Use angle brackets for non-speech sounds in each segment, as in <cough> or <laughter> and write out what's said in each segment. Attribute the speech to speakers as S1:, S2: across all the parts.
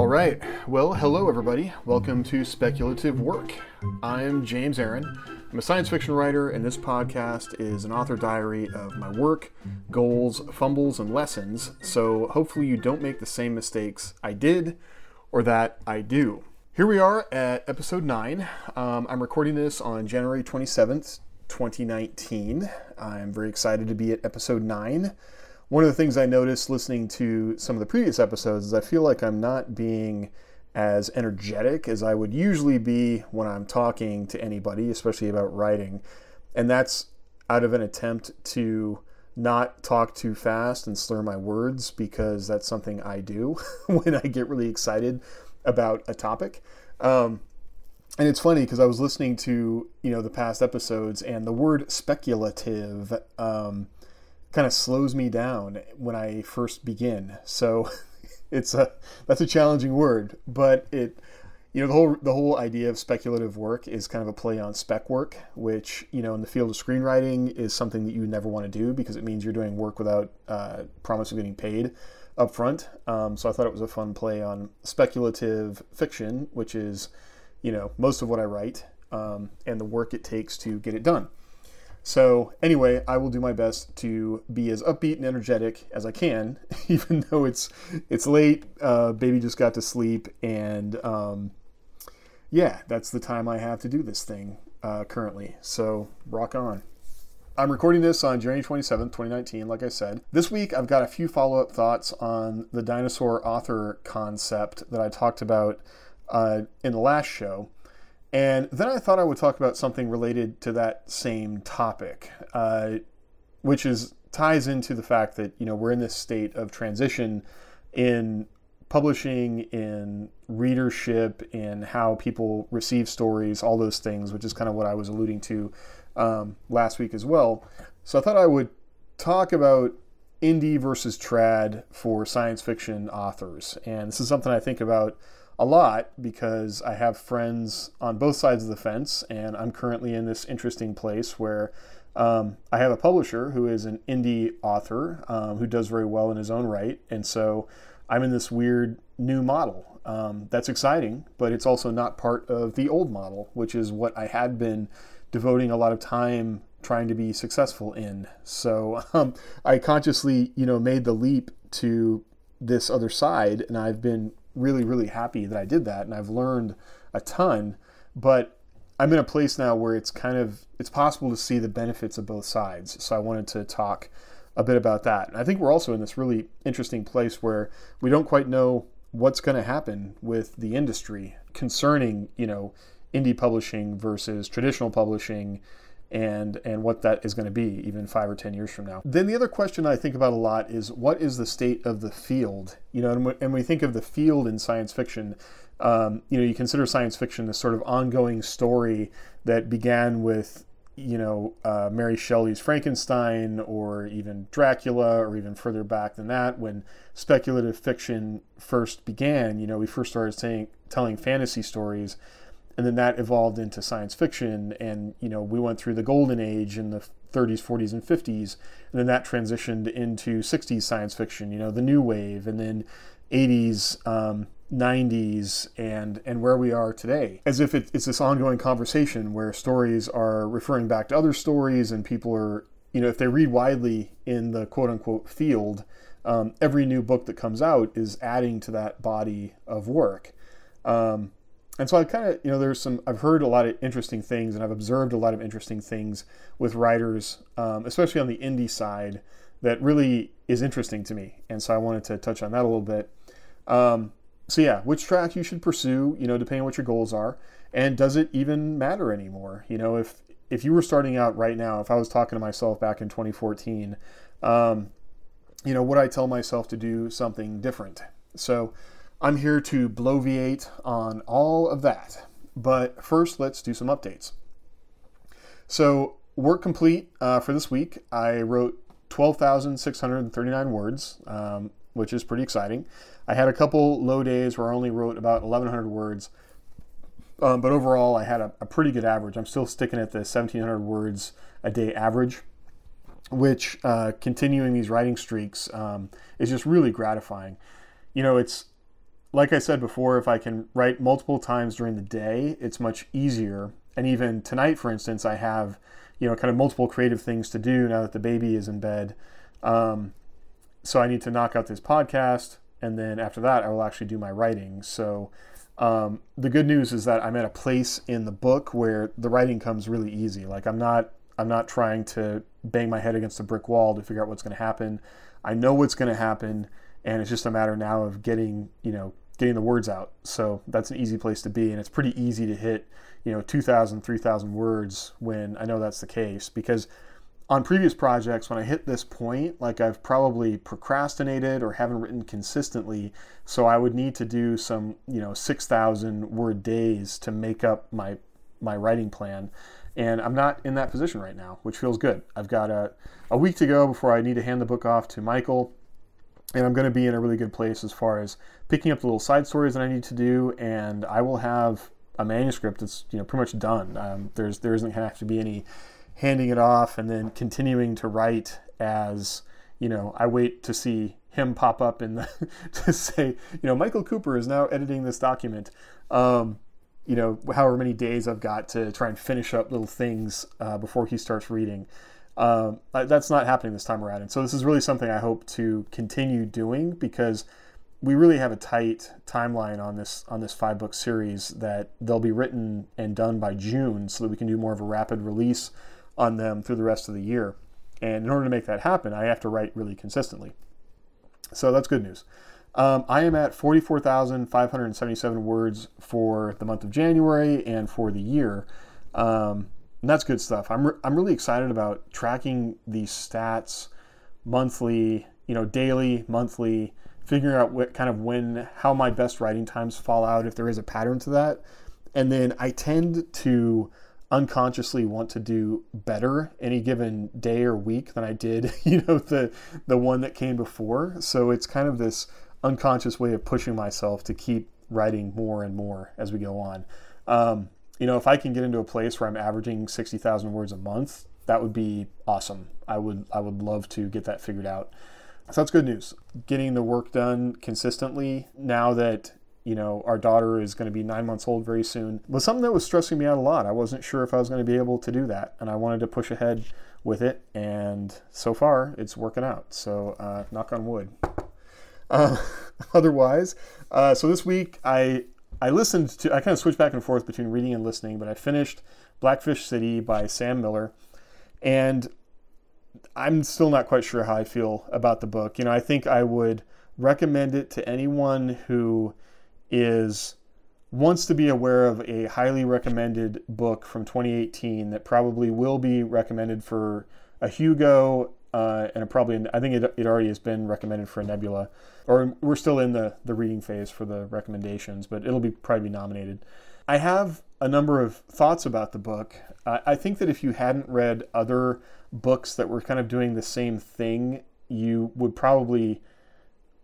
S1: All right. Well, hello, everybody. Welcome to Speculative Work. I'm James Aaron. I'm a science fiction writer, and this podcast is an author diary of my work, goals, fumbles, and lessons. So hopefully, you don't make the same mistakes I did or that I do. Here we are at episode 9. Um, I'm recording this on January 27th, 2019. I'm very excited to be at episode 9 one of the things I noticed listening to some of the previous episodes is I feel like I'm not being as energetic as I would usually be when I'm talking to anybody, especially about writing. And that's out of an attempt to not talk too fast and slur my words because that's something I do <laughs> when I get really excited about a topic. Um, and it's funny because I was listening to you know the past episodes and the word speculative um, kind of slows me down when I first begin. So <laughs> it's a that's a challenging word, but it you know the whole the whole idea of speculative work is kind of a play on spec work, which you know in the field of screenwriting is something that you never want to do because it means you're doing work without uh, promise of getting paid up front. Um, so I thought it was a fun play on speculative fiction, which is you know most of what I write um, and the work it takes to get it done. So anyway, I will do my best to be as upbeat and energetic as I can, <laughs> even though it's it's late. Uh, baby just got to sleep, and um, yeah, that's the time I have to do this thing uh, currently. So rock on. I'm recording this on January 27th, 2019, like I said. This week, I've got a few follow up thoughts on the dinosaur author concept that I talked about uh, in the last show. And then I thought I would talk about something related to that same topic, uh, which is ties into the fact that you know we're in this state of transition in publishing, in readership, in how people receive stories, all those things, which is kind of what I was alluding to um, last week as well. So I thought I would talk about indie versus trad for science fiction authors, and this is something I think about a lot because I have friends on both sides of the fence, and I'm currently in this interesting place where um, I have a publisher who is an indie author um, who does very well in his own right, and so I'm in this weird new model. Um, that's exciting, but it's also not part of the old model, which is what I had been devoting a lot of time trying to be successful in. So <laughs> um, I consciously, you know, made the leap to this other side, and I've been really, really happy that I did that, and I've learned a ton. But I'm in a place now where it's kind of it's possible to see the benefits of both sides. So I wanted to talk a bit about that. And I think we're also in this really interesting place where we don't quite know what's going to happen with the industry concerning, you know, indie publishing versus traditional publishing and and what that is going to be even five or ten years from now. Then the other question I think about a lot is what is the state of the field? You know, and, and we think of the field in science fiction. Um, you know, you consider science fiction this sort of ongoing story that began with you know uh, Mary Shelley's Frankenstein, or even Dracula, or even further back than that, when speculative fiction first began. You know, we first started saying telling fantasy stories and then that evolved into science fiction and you know we went through the golden age in the 30s 40s and 50s and then that transitioned into 60s science fiction you know the new wave and then 80s um, 90s and and where we are today. As if it, it's this ongoing conversation where stories are referring back to other stories and people are you know if they read widely in the quote unquote field um, every new book that comes out is adding to that body of work. Um, and so I kind of, you know, there's some, I've heard a lot of interesting things and I've observed a lot of interesting things with writers, um, especially on the indie side, that really is interesting to me. And so I wanted to touch on that a little bit. Um, so yeah, which track you should pursue, you know, depending on what your goals are. And does it even matter anymore? You know, if, if you were starting out right now, if I was talking to myself back in 2014, um, you know, would I tell myself to do something different? So, I'm here to bloviate on all of that. But first, let's do some updates. So, work complete uh, for this week. I wrote 12,639 words, um, which is pretty exciting. I had a couple low days where I only wrote about 1,100 words, um, but overall, I had a, a, pretty good average. I'm still sticking at the 1,700 words a day average, which uh, continuing these writing streaks um, is just really gratifying. You know, it's like I said before, if I can write multiple times during the day, it's much easier. And even tonight, for instance, I have, you know, kind of multiple creative things to do now that the baby is in bed. Um, so I need to knock out this podcast, and then after that, I will actually do my writing. So um, the good news is that I'm at a place in the book where the writing comes really easy. Like I'm not I'm not trying to bang my head against a brick wall to figure out what's going to happen. I know what's going to happen, and it's just a matter now of getting you know getting the words out. So that's an easy place to be, and it's pretty easy to hit you know 2,000 3,000 words when I know that's the case because on previous projects, when I hit this point, like I've probably procrastinated or haven't written consistently, so I would need to do some, you know, 6,000 word days to make up my my writing plan. And I'm not in that position right now, which feels good. I've got a, a week to go before I need to hand the book off to Michael. And I'm going to be in a really good place as far as picking up the little side stories that I need to do. And I will have a manuscript that's, you know, pretty much done. Um, there's, there isn't going to have to be any handing it off and then continuing to write as you know i wait to see him pop up in the <laughs> to say you know michael cooper is now editing this document um, you know however many days i've got to try and finish up little things uh, before he starts reading um, that's not happening this time around and so this is really something i hope to continue doing because we really have a tight timeline on this on this five book series that they'll be written and done by june so that we can do more of a rapid release on them through the rest of the year. And in order to make that happen, I have to write really consistently. So that's good news. Um, I am at 44,577 words for the month of January and for the year. Um, and that's good stuff. I'm, re- I'm really excited about tracking these stats monthly, you know, daily, monthly, figuring out what kind of when, how my best writing times fall out, if there is a pattern to that. And then I tend to unconsciously want to do better any given day or week than I did, <laughs> you know, the the one that came before. So it's kind of this unconscious way of pushing myself to keep writing more and more as we go on. Um, you know, if I can get into a place where I'm averaging sixty thousand words a month, that would be awesome. I would I would love to get that figured out. So that's good news. Getting the work done consistently now that you know, our daughter is going to be nine months old very soon, was something that was stressing me out a lot. I wasn't sure if I was going to be able to do that, and I wanted to push ahead with it, and so far it's working out. So, uh, knock on wood. Uh, <laughs> otherwise, uh, so this week I I listened to I kind of switched back and forth between reading and listening, but I finished Blackfish City by Sam Miller, and I'm still not quite sure how I feel about the book. You know, I think I would recommend it to anyone who is wants to be aware of a highly recommended book from 2018 that probably will be recommended for a Hugo uh, and probably I think it, it already has been recommended for a Nebula, or we're still in the the reading phase for the recommendations, but it'll be probably be nominated. I have a number of thoughts about the book. I think that if you hadn't read other books that were kind of doing the same thing, you would probably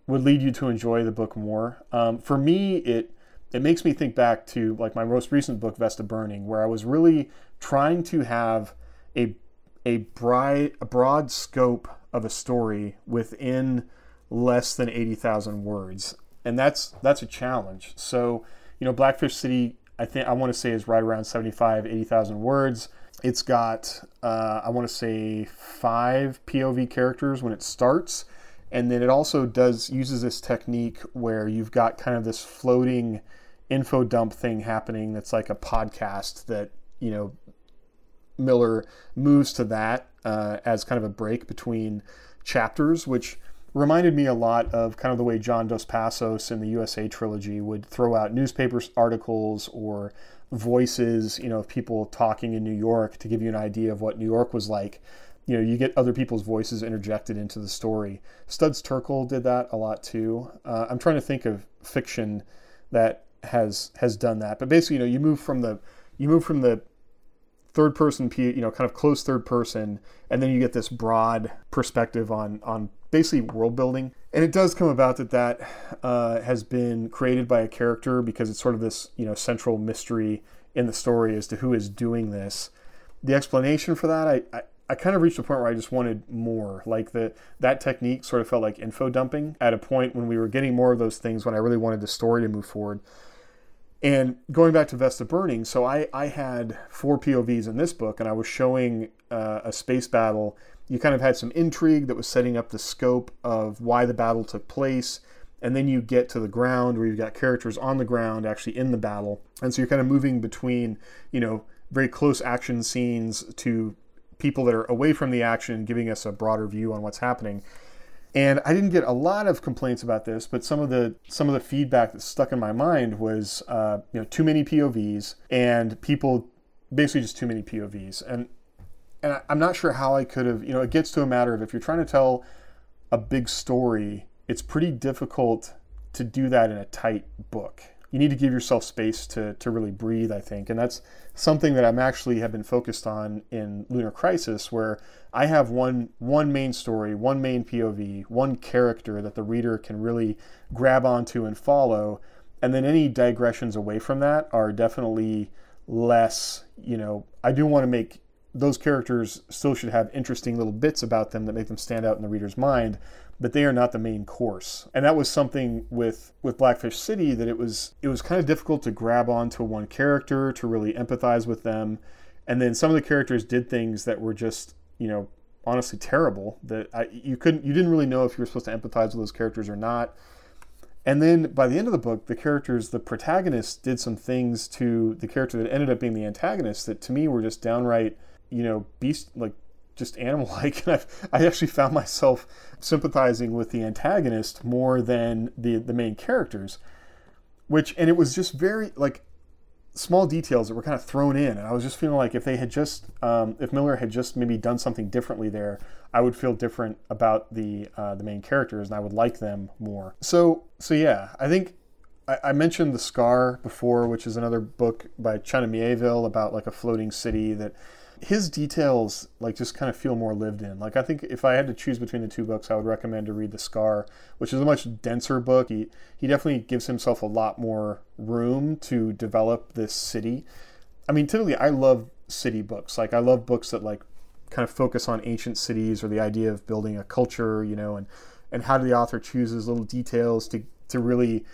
S1: would lead you to enjoy the book more. Um, for me, it it makes me think back to like my most recent book, Vesta Burning, where I was really trying to have a a bright a broad scope of a story within less than eighty thousand words, and that's that's a challenge. So you know, Blackfish City, I think I want to say is right around 75, 80,000 words. It's got uh, I want to say five POV characters when it starts and then it also does uses this technique where you've got kind of this floating info dump thing happening that's like a podcast that you know Miller moves to that uh, as kind of a break between chapters, which reminded me a lot of kind of the way John Dos Passos in the USA trilogy would throw out newspaper articles or voices, you know, of people talking in New York to give you an idea of what New York was like you know, you get other people's voices interjected into the story. Studs Terkel did that a lot too. Uh, I'm trying to think of fiction that has has done that. But basically, you know, you move from the you move from the third person, you know, kind of close third person, and then you get this broad perspective on on basically world building. And it does come about that that uh, has been created by a character because it's sort of this you know central mystery in the story as to who is doing this. The explanation for that, I, I I kind of reached a point where I just wanted more. Like the that technique sort of felt like info dumping at a point when we were getting more of those things when I really wanted the story to move forward. And going back to Vesta Burning, so I, I had four POVs in this book, and I was showing uh, a space battle. You kind of had some intrigue that was setting up the scope of why the battle took place. And then you get to the ground where you've got characters on the ground actually in the battle. And so you're kind of moving between, you know, very close action scenes to people that are away from the action, giving us a broader view on what's happening. And I didn't get a lot of complaints about this, but some of the some of the feedback that stuck in my mind was, uh, you know, too many POVs and people basically just too many POVs. And and I'm not sure how I could have, you know, it gets to a matter of if you're trying to tell a big story, it's pretty difficult to do that in a tight book you need to give yourself space to, to really breathe, I think. And that's something that I'm actually have been focused on in Lunar Crisis, where I have one one main story, one main POV, one character that the reader can really grab onto and follow. And then any digressions away from that are definitely less, you know, I do want to make those characters still should have interesting little bits about them that make them stand out in the reader's mind but they are not the main course. And that was something with with Blackfish City that it was it was kind of difficult to grab onto one character to really empathize with them. And then some of the characters did things that were just, you know, honestly terrible that I, you couldn't you didn't really know if you were supposed to empathize with those characters or not. And then by the end of the book, the characters, the protagonist did some things to the character that ended up being the antagonist that to me were just downright, you know, beast like just animal <laughs> like. And i I actually found myself sympathizing with the antagonist more than the, the main characters, which, and it was just very like small details that were kind of thrown in. And I was just feeling like if they had just, um, if Miller had just maybe done something differently there, I would feel different about the, uh, the main characters and I would like them more. So, so yeah, I think I, mentioned The Scar before, which is another book by China Miéville about like a floating city that his details like just kind of feel more lived in. Like I think if I had to choose between the two books, I would recommend to read The Scar, which is a much denser book. He he definitely gives himself a lot more room to develop this city. I mean, typically I love city books. Like I love books that like kind of focus on ancient cities or the idea of building a culture, you know, and and how the author chooses little details to to really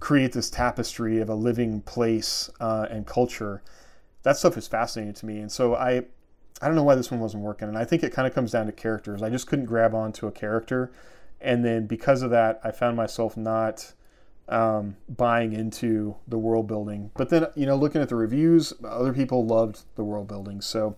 S1: create this tapestry of a living place uh, and culture that stuff is fascinating to me. And so I, I don't know why this one wasn't working. And I think it kind of comes down to characters. I just couldn't grab onto a character. And then because of that, I found myself not um, buying into the world building. But then, you know, looking at the reviews, other people loved the world building. So,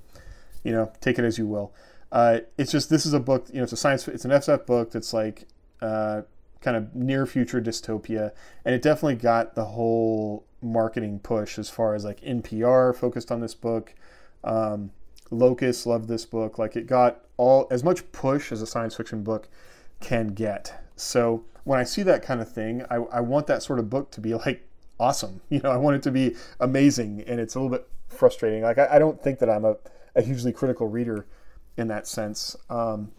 S1: you know, take it as you will. Uh, it's just this is a book. You know, it's a science. It's an SF book that's like uh, kind of near future dystopia, and it definitely got the whole marketing push as far as like NPR focused on this book. Um, Locus loved this book. Like it got all as much push as a science fiction book can get. So when I see that kind of thing, I, I want that sort of book to be like awesome. <laughs> You know, I want it to be amazing, and it's a little bit frustrating. Like I, I don't think that I'm a, a hugely critical reader in that sense. Um,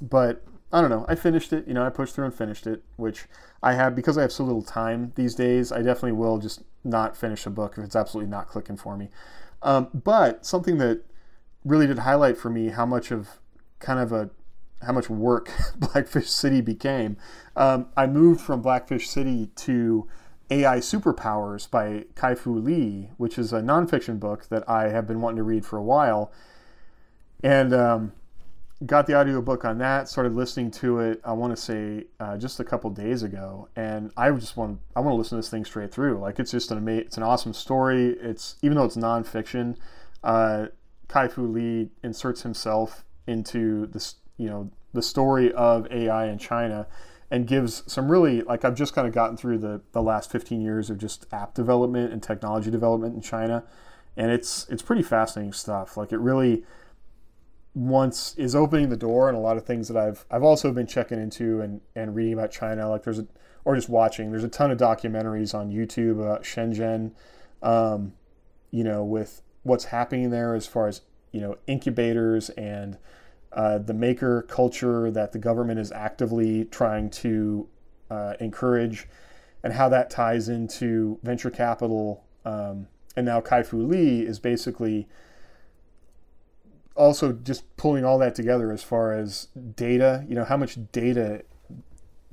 S1: but I don't know. I finished it. You know, I pushed through and finished it, which I have because I have so little time these days. I definitely will just not finish a book if it's absolutely not clicking for me. Um, but something that really did highlight for me how much of kind of a how much work <laughs> Blackfish City became. Um, I moved from Blackfish City to AI Superpowers by Kai-Fu Lee, which is a nonfiction book that I have been wanting to read for a while. And um, got the audiobook on that started listening to it i want to say uh, just a couple days ago and i just want i want to listen to this thing straight through. Like it's just an it's an awesome story. It's even though it's nonfiction uh, kai-fu lee inserts himself into this you know the story of ai in china and gives some really like i've just kind of gotten through the the last 15 years of just app development and technology development in china and it's it's pretty fascinating stuff. Like it really once is opening the door and a lot of things that I've I've also been checking into and, and reading about China. Like there's a or just watching. There's a ton of documentaries on YouTube about Shenzhen um, you know with what's happening there as far as you know incubators and uh, the maker culture that the government is actively trying to uh, encourage and how that ties into venture capital um, and now Kai-Fu Lee is basically also just pulling all that together as far as data, you know, how much data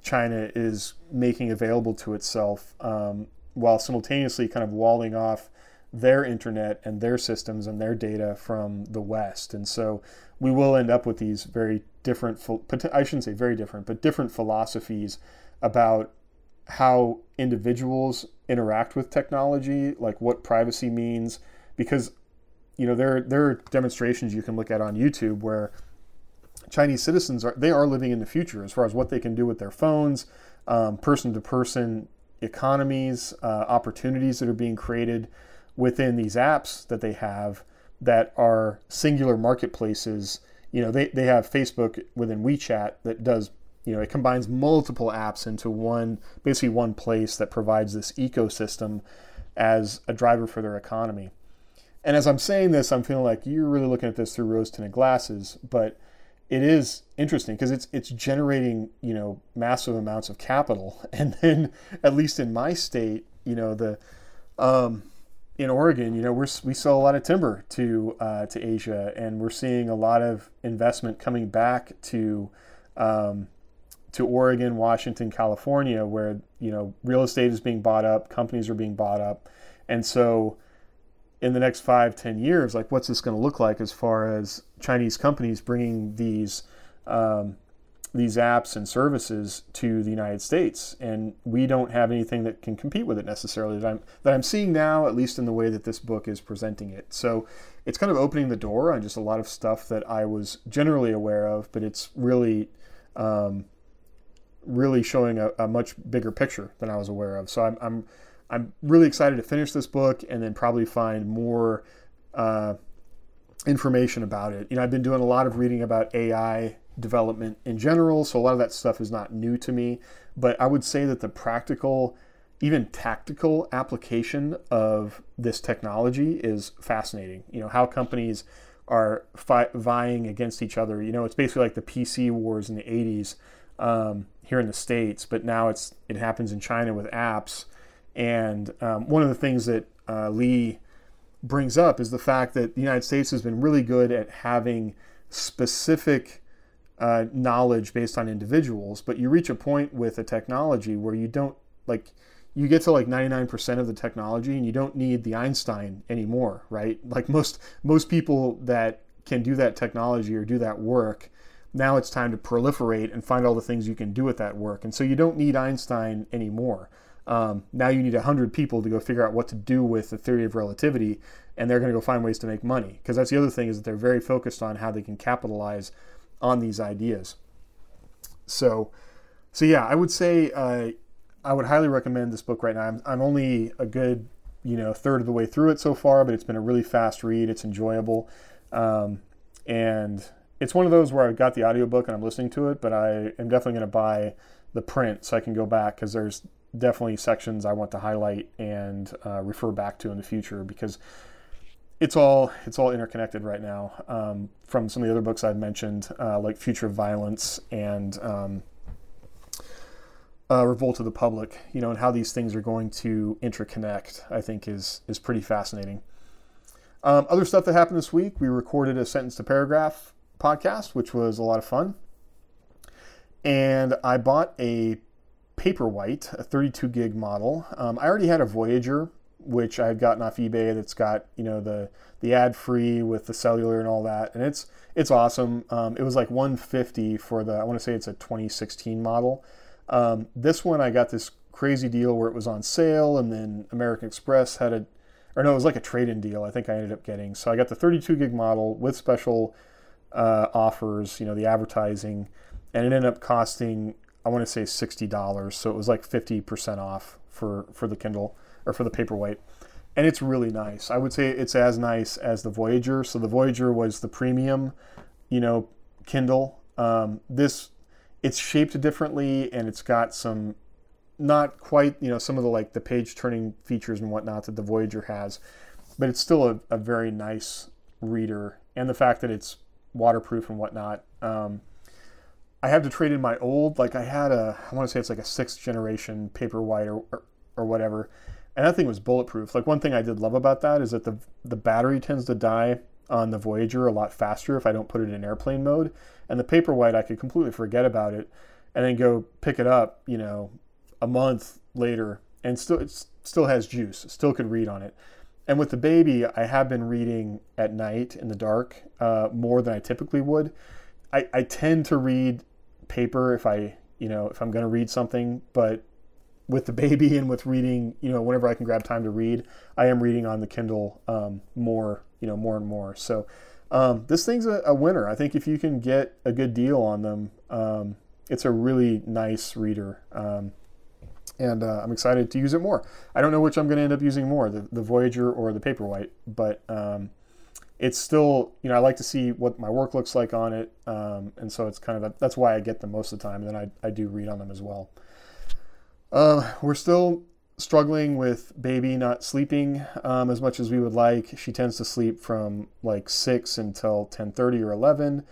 S1: China is making available to itself um, while simultaneously kind of walling off their internet and their systems and their data from the West. And so we will end up with these very different, I shouldn't say very different, but different philosophies about how individuals interact with technology, like what privacy means, because you know there there are demonstrations you can look at on YouTube where Chinese citizens are they are living in the future as far as what they can do with their phones, person to person economies, uh, opportunities that are being created within these apps that they have that are singular marketplaces. You know, they, they have Facebook within WeChat that does, you know, it combines multiple apps into one, basically one place that provides this ecosystem as a driver for their economy. And as I'm saying this, I'm feeling like you're really looking at this through rose tinted glasses, but it is interesting because it's it's generating you know massive amounts of capital, <laughs> and then at least in my state, you know the um, in Oregon, you know we're, we sell a lot of timber to uh, to Asia, and we're seeing a lot of investment coming back to um, to Oregon, Washington, California, where you know real estate is being bought up, companies are being bought up, and so in the next five, ten years, like what's this going to look like as far as Chinese companies bringing these um, these apps and services to the United States, and we don't have anything that can compete with it necessarily that I'm that I'm seeing now, at least in the way that this book is presenting it. So it's kind of opening the door on just a lot of stuff that I was generally aware of, but it's really um, really showing a, a, much bigger picture than I was aware of. So I'm, I'm I'm really excited to finish this book and then probably find more uh, information about it. You know, I've been doing a lot of reading about AI development in general, so a lot of that stuff is not new to me. But I would say that the practical, even tactical application of this technology is fascinating. You know, how companies are fi- vying against each other. You know, it's basically like the PC wars in the 80s um, here in the States, but now it's it happens in China with apps and um, one of the things that uh, Lee brings up is the fact that the United States has been really good at having specific uh, knowledge based on individuals, but you reach a point with a technology where you don't like you get to like 99% of the technology and you don't need the Einstein anymore, right? Like most most people that can do that technology or do that work, now it's time to proliferate and find all the things you can do with that work. And so you don't need Einstein anymore. Um, now you need 100 people to go figure out what to do with the theory of relativity, and they're going to go find ways to make money. Because that's the other thing is that they're very focused on how they can capitalize on these ideas. So, so yeah, I would say uh, I would highly recommend this book right now. I'm, I'm only a good you know third of the way through it so far, but it's been a really fast read. It's enjoyable, um, and it's one of those where I've got the audiobook and I'm listening to it, but I am definitely going to buy the print so I can go back because there's definitely sections I want to highlight and uh, refer back to in the future because it's all it's all interconnected right now. Um, from some of the other books I've mentioned, uh, like Future of Violence and um, uh, Revolt of the Public, you know, and how these things are going to interconnect, I think is is pretty fascinating. Um, other stuff that happened this week, we recorded a sentence to paragraph podcast, which was a lot of fun. And I bought a Paperwhite, a 32 gig model. Um, I already had a Voyager, which I had gotten off eBay. That's got you know the the ad free with the cellular and all that, and it's it's awesome. Um, it was like 150 for the I want to say it's a 2016 model. Um, this one I got this crazy deal where it was on sale, and then American Express had a or no, it was like a trade-in deal. I think I ended up getting. So I got the 32 gig model with special uh, offers, you know, the advertising, and it ended up costing I want to say sixty dollars, so it was like fifty percent off for for the Kindle or for the Paperwhite, and it's really nice. I would say it's as nice as the Voyager. So the Voyager was the premium, you know, Kindle. Um, this it's shaped differently, and it's got some not quite you know some of the like the page turning features and whatnot that the Voyager has, but it's still a, a very nice reader, and the fact that it's waterproof and whatnot. Um, I have to trade in my old, like I had a, I want to say it's like a sixth generation Paperwhite or, or, or whatever, and that thing was bulletproof. Like one thing I did love about that is that the the battery tends to die on the Voyager a lot faster if I don't put it in airplane mode. And the Paperwhite, I could completely forget about it and then go pick it up, you know, a month later and still it still has juice, still could read on it. And with the baby, I have been reading at night in the dark uh, more than I typically would. I, I tend to read paper if I, you know, if I'm going to read something, but with the <laughs> baby and with reading, you know, whenever I can grab time to read, I am reading on the Kindle um, more, you know, more and more. So um, this thing's a, a, winner. I think if you can get a good deal on them, um, it's a really nice reader. Um, and uh, I'm excited to use it more. I don't know which I'm going to end up using more, the, the Voyager or the Paperwhite, but um, it's still, you know, I like to see what my work looks like on it. Um, and so it's kind of, a, that's why I get them most of the time. And then I, I do read on them as well. Uh, we're still struggling with baby not sleeping um, as much as we would like. She tends to sleep from like 6 until 10.30 or 11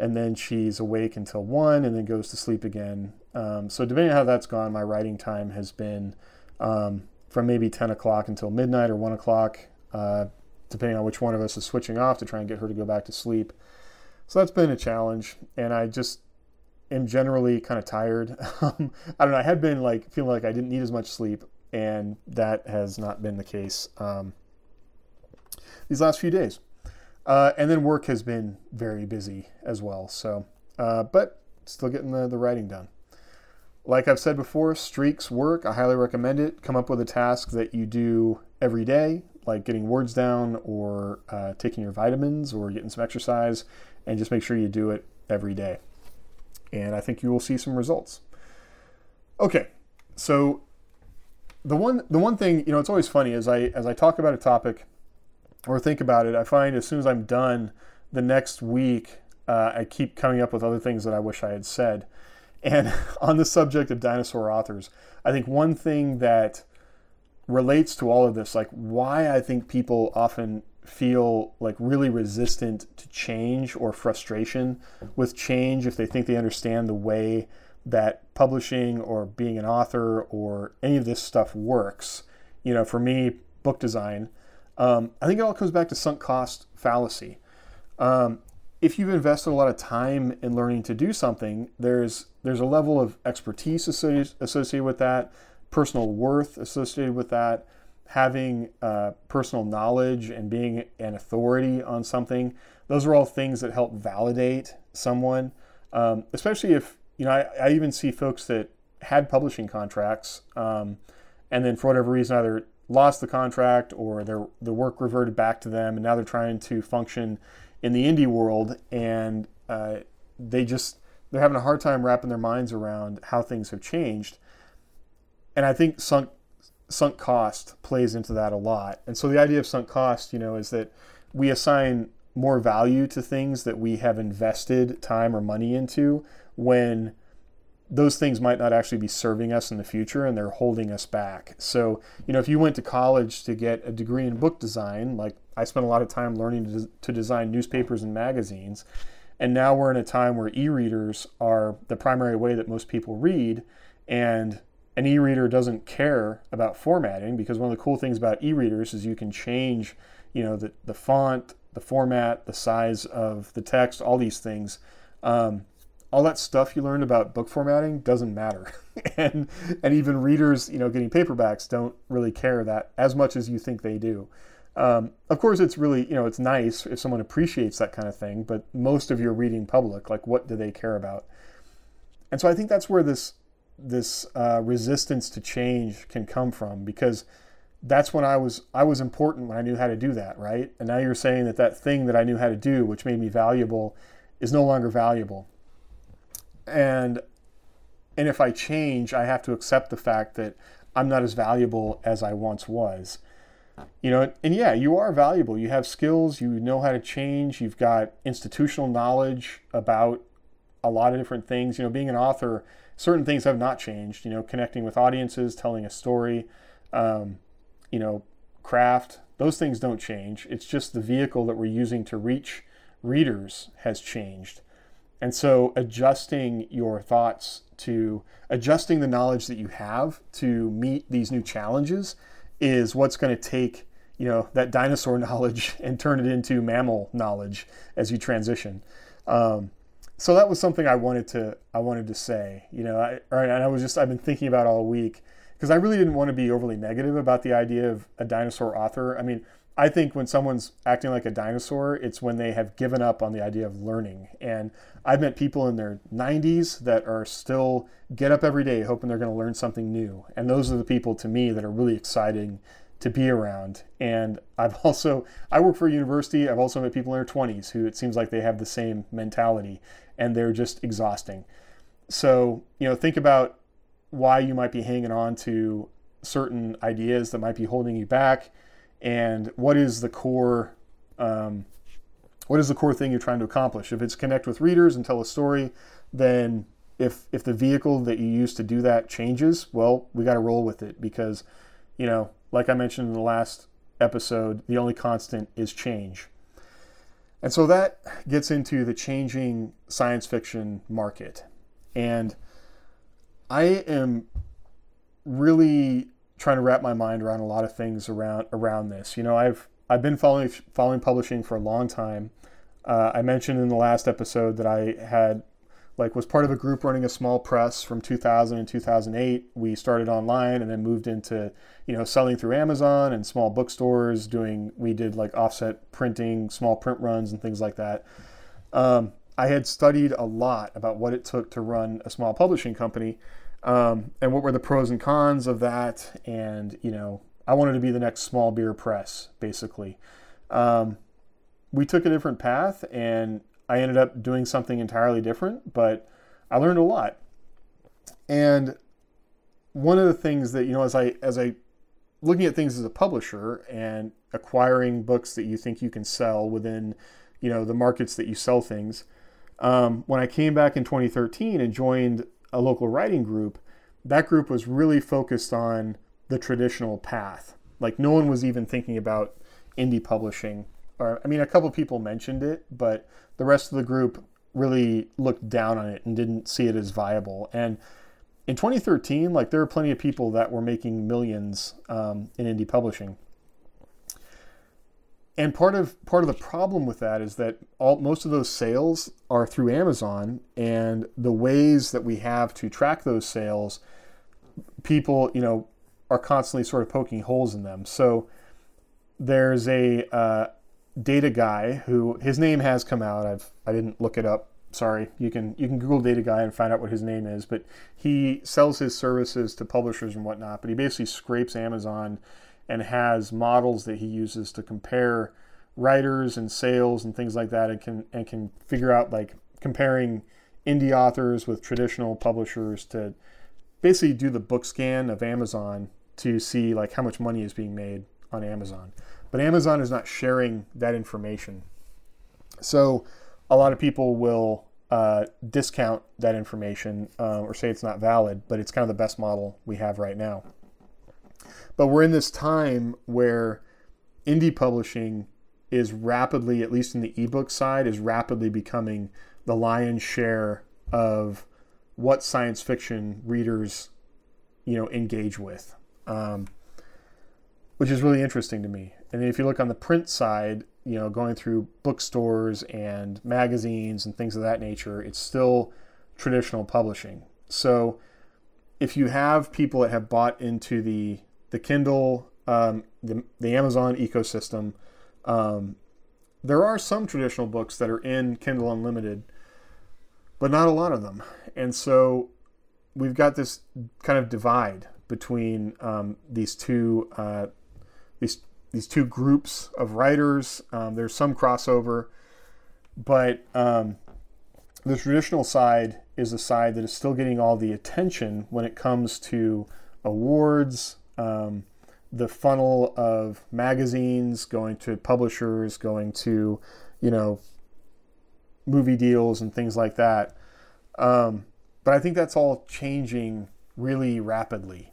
S1: and then she's awake until 1 and then goes to sleep again um, so depending on how that's gone, my writing time has been um, from maybe 10 o'clock until midnight or 1 o'clock, uh, depending on which one of us is switching off to try and get her to go back to sleep. So that's been a challenge, and I just am generally kind of tired. <laughs> Um, I don't know. I had been like feeling like I didn't need as much sleep, and that has not been the case um, these last few days. Uh, and then work has been very busy as well. So, uh, but still getting the, the writing done. Like I've said before, streaks work. I highly recommend it. Come up with a task that you do every day, like getting words down or uh, taking your vitamins or getting some exercise, and just make sure you do it every day. And I think you will see some results. Okay, so the one the one thing you know it's always funny as I as I talk about a topic or think about it, I find as soon as I'm done the next week, uh, I keep coming up with other things that I wish I had said. And <laughs> on the subject of dinosaur authors, I think one thing that relates to all of this, like why I think people often feel like really resistant to change or frustration with change if they think they understand the way that publishing or being an author or any of this stuff works. You know, for me, book design, um, I think it all comes back to sunk cost fallacy. Um, if you've invested a lot of time in learning to do something, there's there's a level of expertise associated, associated with that, personal worth associated with that, having uh, personal knowledge and being an authority on something. Those are all things that help validate someone, um, especially if you know. I, I, even see folks that had publishing contracts, um, and then for whatever reason either lost the contract or their the work reverted back to them, and now they're trying to function in the indie world, and uh, they just they're having a hard time wrapping their minds around how things have changed. And I think sunk sunk cost plays into that a lot. And so the idea of sunk cost, you know, is that we assign more value to things that we have invested time or money into when those things might not actually be serving us in the future and they're holding us back. So, you know, if you went to college to get a degree in book design, like I spent a lot of time learning to, to design newspapers and magazines, and now we're in a time where e readers are the primary way that most people read, and an e reader doesn't care about formatting because one of the cool things about e readers is you can change, you know, the, the font, the format, the size of the text, all these things. Um, all that stuff you learned about book formatting doesn't matter. <laughs> and and even readers, you know, getting paperbacks don't really care that as much as you think they do. Um, of course, it's really, you know, it's nice if someone appreciates that kind of thing, but most of your reading public, like what do they care about? And so I think that's where this this uh, resistance to change can come from because that's when I was I was important when I knew how to do that, right? And now you're saying that that thing that I knew how to do, which made me valuable, is no longer valuable and and if I change, I have to accept the fact that I'm not as valuable as I once was. You know, and yeah, you are valuable. You have skills, you know how to change, you've got institutional knowledge about a lot of different things. You know, being an author, certain things have not changed. You know, connecting with audiences, telling a story, um, you know, craft, those things don't change. It's just the vehicle that we're using to reach readers has changed. And so adjusting your thoughts to adjusting the knowledge that you have to meet these new challenges is what's going to take you know that dinosaur <laughs> knowledge and turn it into mammal knowledge as you transition. Um, so that was something I wanted to I wanted to say. You know, I, and I was just I've been thinking about all week because I really didn't want to be overly negative about the idea of a dinosaur author. I mean, I think when someone's acting like a dinosaur, it's when they have given up on the idea of learning. And I've met people in their 90s that are still get up every day hoping they're going to learn something new. And those are the people to me that are really exciting to be around. And I've <laughs> also I work for a university. I've also met people in their 20s who it seems like they have the same mentality and they're just exhausting. So, you know, think about why you might be hanging on to certain ideas that might be holding you back and what is the core um, what is the core thing you're trying to accomplish if it's connect with readers and tell a story then if if the vehicle that you use to do that changes well we got to roll with it because you know like i mentioned in the last episode the only constant is change and so that gets into the changing science fiction market and i am really trying to wrap my mind around a lot of things around around this. You know, I've I've been following following publishing for a long time. Uh, I mentioned in the last episode that I had like was part of a group running a small press from 2000 and 2008. We started online and then moved into you know selling through Amazon and small bookstores. Doing we did like offset printing, small print runs, and things like that. Um, I had studied a lot about what it took to run a small publishing company um, and what were the pros and cons of that. And, you know, I wanted to be the next small beer press, basically. Um, we took a different path, and I ended up doing something entirely different, but I learned a lot. And one of the things that, you know, as I, as I, looking at things as a publisher and acquiring books that you think you can sell within, you know, the markets that you sell things, um, when I came back in 2013 and joined a local writing group, that group was really focused on the traditional path. Like no one was even thinking about indie publishing. Or I mean, a couple people mentioned it, but the rest of the group really looked down on it and didn't see it as viable. And in 2013, like there were plenty of people that were making millions um, in indie publishing and part of part of the problem with that is that all most of those sales are through Amazon, and the ways that we have to track those sales, people you know are constantly sort of poking holes in them. So there's a uh, data guy who his name has come out. I've I didn't look it up. Sorry, you can you can Google data guy and find out what his name is. But he sells his services to publishers and whatnot. But he basically scrapes Amazon and has models that he uses to compare writers and sales and things like that and can and can figure out like comparing indie authors with traditional publishers to basically do the BookScan of Amazon to see like how much money is being made on Amazon. But Amazon is not sharing that information. So a lot of people will uh, discount that information uh, or say it's not valid, but it's kind of the best model we have right now. But we're in this time where indie publishing is rapidly, at least in the ebook side, is rapidly becoming the lion's share of what science fiction readers, you know, engage with, um, which is really interesting to me. And if you look on the print side, you know, going through bookstores and magazines and things of that nature, it's still traditional publishing. So if you have people that have bought into the the Kindle, um, the, the Amazon ecosystem. Um, there are some traditional books that are in Kindle Unlimited, but not a lot of them. And so we've got this kind of divide between um, these two uh, these these two groups of writers. Um, there's some crossover, but um, the traditional side is a side that is still getting all the attention when it comes to awards, um, the funnel of magazines going to publishers, going to, you know, movie deals and things like that. Um, but I think that's all changing really rapidly.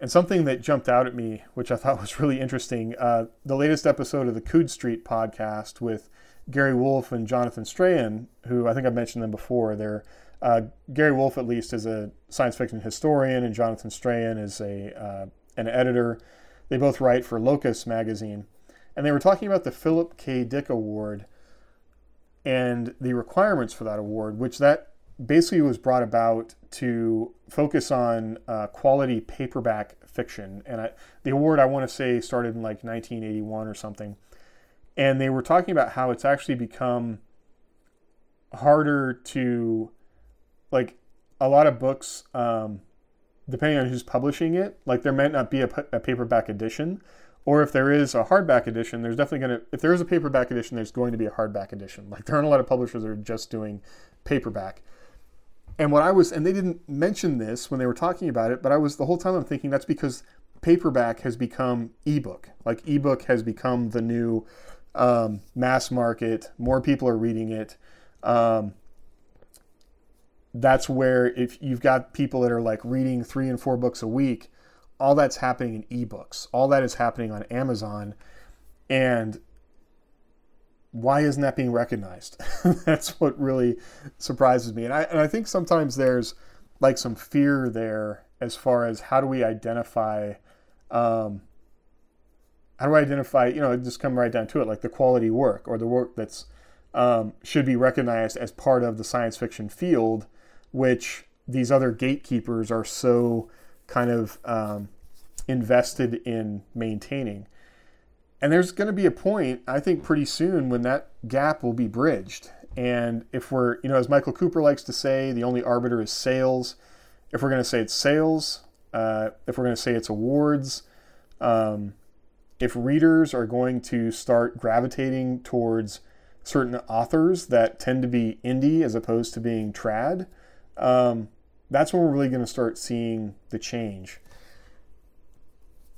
S1: And something that jumped out at me, which I thought was really interesting, uh, the latest episode of the Coode Street podcast with Gary Wolfe and Jonathan Strahan, who I think I've mentioned them before. They're uh, Gary Wolfe, at least, is a science fiction historian, and Jonathan Strahan is a uh, an editor. they both write for Locus magazine, and they were talking about the Philip K. Dick Award and the requirements for that award, which that basically was brought about to focus on uh, quality paperback fiction. And I, the award, I want to say, started in like 1981 or something. And they were talking about how it's actually become harder to, like, a lot of books, um, depending on who's publishing it, like there might not be a, a paperback edition. Or if there is a hardback edition, there's definitely going to, if there is a paperback edition, there's going to be a hardback edition. Like there aren't a lot of publishers that are just doing paperback. And what I was, and they didn't mention this when they were talking about it, but I was the whole time I'm thinking that's because paperback has become ebook. Like ebook has become the new um, mass market. More people are reading it. Um, that's where if you've got people that are like reading three and four books a week, all that's happening in ebooks. All that is happening on Amazon. And why isn't that being recognized? <laughs> That's what really surprises me. And I, and I think sometimes there's like some fear there as far as how do we identify, um, how do I identify, you know, just come right down to it, like the quality work or the work that's um, should be recognized as part of the science fiction field, which these other gatekeepers are so kind of um, invested in maintaining. And there's going to be a point, I think, pretty soon when that gap will be bridged. And if we're, you know, as Michael Cooper likes to say, the only arbiter is sales. If we're going to say it's sales, uh, if we're going to say it's awards, um, if readers are going to start gravitating towards certain authors that tend to be indie as opposed to being trad, um, that's when we're really going to start seeing the change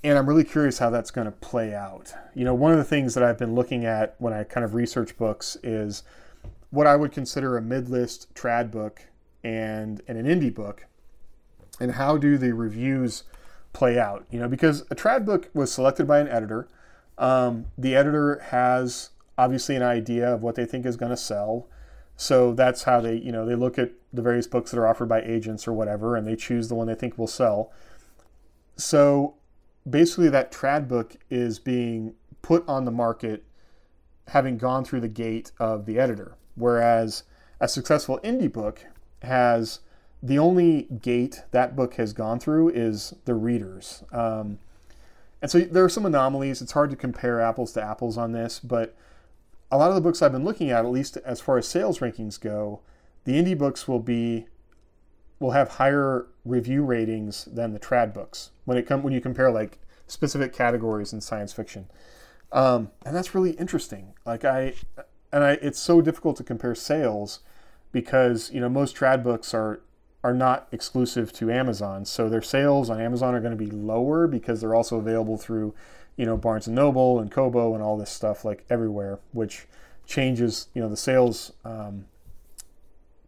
S1: and I'm really curious how that's going to play out. You know, one of the things that I've been looking at when I kind of research books is what I would consider a mid-list trad book and, and an indie book, and how do the reviews play out? You know, because a trad book was selected by an editor. Um, the editor has obviously an idea of what they think is going to sell. So that's how they, you know, they look at the various books that are offered by agents or whatever, and they choose the one they think will sell. So basically that trad book is being put on the market having gone through the gate of the editor. Whereas a successful indie book has the only gate that book has gone through is the readers. Um, and so there are some anomalies. It's hard to compare apples to apples on this but a lot of the books i've been looking at at least as far as sales rankings go the indie books will be will have higher review ratings than the trad books when it come when you compare like specific categories in science fiction, um, and that's really interesting. Like I, and I, it's so difficult to compare sales because you know most trad books are are not exclusive to Amazon, so their sales on Amazon are going to be lower because they're also available through you know Barnes and Noble and Kobo and all this stuff like everywhere, which changes you know the sales um,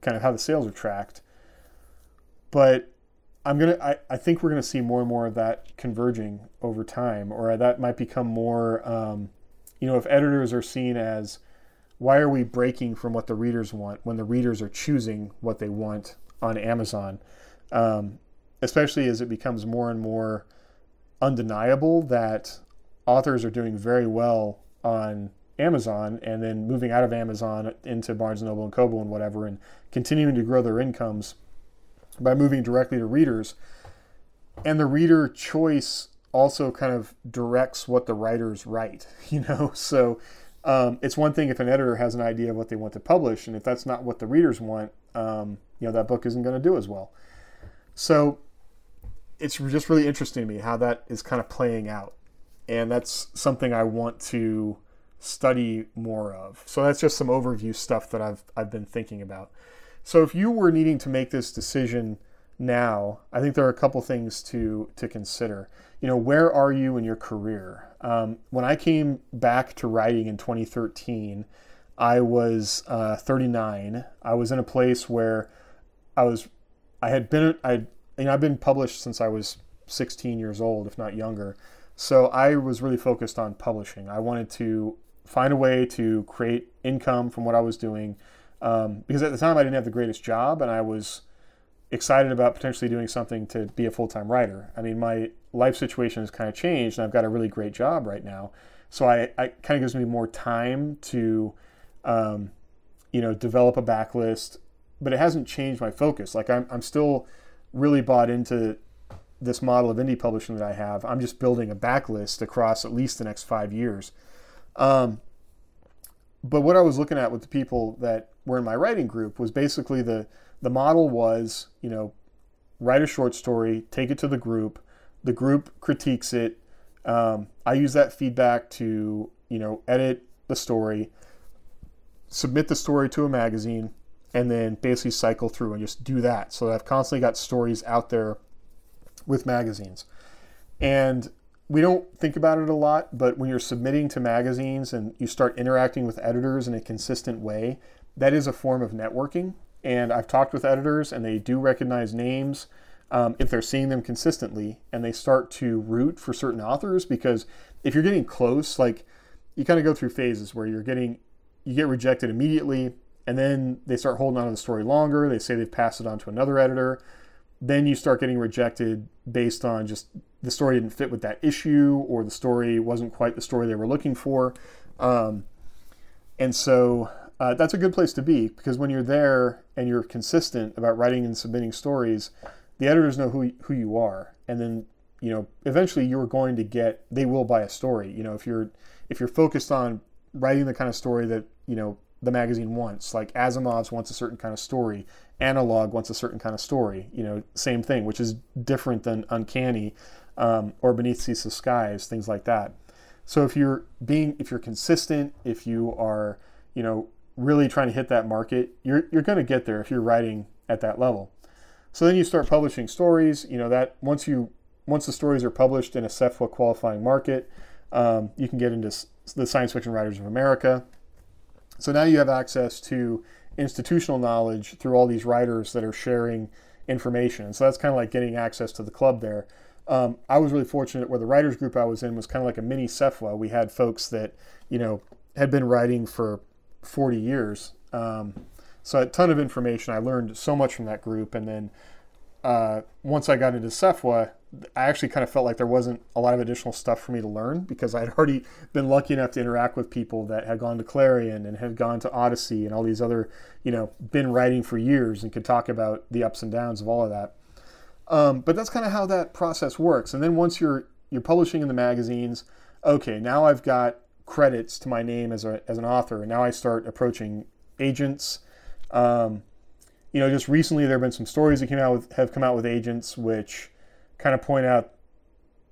S1: kind of how the sales are tracked. But I'm gonna. I, I think we're gonna see more and more of that converging over time, or that might become more. Um, you know, if editors are seen as, why are we breaking from what the readers want when the readers are choosing what they want on Amazon? Um, especially as it becomes more and more undeniable that authors are doing very well on Amazon and then moving out of Amazon into Barnes and Noble and Kobo and whatever, and continuing to grow their incomes by moving directly to readers. And the reader choice also kind of directs what the writers write, <laughs> you know? So um, it's one thing if an editor has an idea of what they want to publish, and if that's not what the readers want, um, you know, that book isn't going to do as well. So it's just really interesting to me how that is kind of playing out. And that's something I want to study more of. So that's just some overview stuff that I've, I've been thinking about. So if you were needing to make this decision now, I think there are a couple things to to consider. You know, where are you in your career? Um, when I came back to writing in 2013, I was uh, 39. I was in a place where I was, I had been, I, you know, I've been published since I was 16 years old, if not younger. So I was really focused on publishing. I wanted to find a way to create income from what I was doing um, because at the time I didn't have the greatest job and I was excited about potentially doing something to be a full time writer. I mean, my life situation has kind of changed, and I've got a really great job right now. So I, I kind of gives me more time to, um, you know, develop a backlist, but it hasn't changed my focus. Like I'm, I'm still really bought into this model of indie publishing that I have. I'm just building a backlist across at least the next five years. Um, but what I was looking at with the people that were in my writing group was basically the the model was, you know, write a short story, take it to the group, the group critiques it. Um, I use that feedback to, you know, edit the story, submit the story to a magazine, and then basically cycle through and just do that. So I've constantly got stories out there with magazines. And we don't think about it a lot, but when you're submitting to magazines and you start interacting with editors in a consistent way, that is a form of networking. And I've talked with editors, and they do recognize names um, if they're seeing them consistently, and they start to root for certain authors because if you're getting close, like you kind of go through phases where you're getting you get rejected immediately, and then they start holding on to the story longer. They say they've passed it on to another editor. Then you start getting rejected based on just the story didn't fit with that issue or the story wasn't quite the story they were looking for. Um, and so uh, that's a good place to be because when you're there and you're consistent about writing and submitting stories, the editors know who who you are, and then you know eventually you're going to get they will buy a story. You know if you're if you're focused on writing the kind of story that you know the magazine wants, like Asimov's wants a certain kind of story, Analog wants a certain kind of story. You know, same thing, which is different than Uncanny um, or Beneath Ceaseless Skies, things like that. So if you're being if you're consistent, if you are you know really trying to hit that market, you're, you're going to get there if you're writing at that level. So then you start publishing stories. You know that once you once the stories are published in a SFWA qualifying market, um, you can get into the Science Fiction Writers of America. So now you have access to institutional knowledge through all these writers that are sharing information. So that's kind of like getting access to the club there. Um, I was really fortunate where the writers group I was in was kind of like a mini SFWA. We had folks that you know had been writing for 40 years. Um, so a ton of information. I learned so much from that group. And then uh, once I got into SFWA, I actually kind of felt like there wasn't a lot of additional stuff for me to learn because I'd <laughs> already been lucky enough to interact with people that had gone to Clarion and had gone to Odyssey and all these other, you know, been writing for years and could talk about the ups and downs of all of that. Um, but that's kind of how that process works. And then once you're you're publishing in the magazines, okay, now I've got credits to my name as, a, as an author. And now I start approaching agents. Um, you know, just recently there have been some stories that came out with, have come out with agents which kind of point out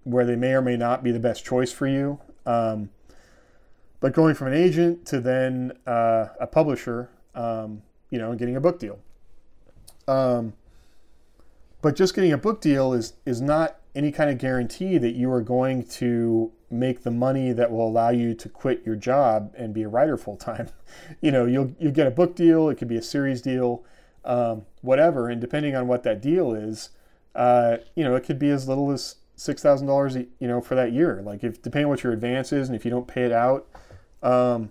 S1: where they may or may not be the best choice for you. Um, but going from an agent to then uh, a publisher, um, you know, and getting a book deal. Um, but just getting a book deal is is not any kind of guarantee that you are going to make the money that will allow you to quit your job and be a writer full time. <laughs> you know, you'll you'll get a book deal, it could be a series deal, um, whatever, and depending on what that deal is, uh, you know, it could be as little as six thousand dollars, you know, for that year. Like if depending on what your advance is, and if you don't pay it out, um,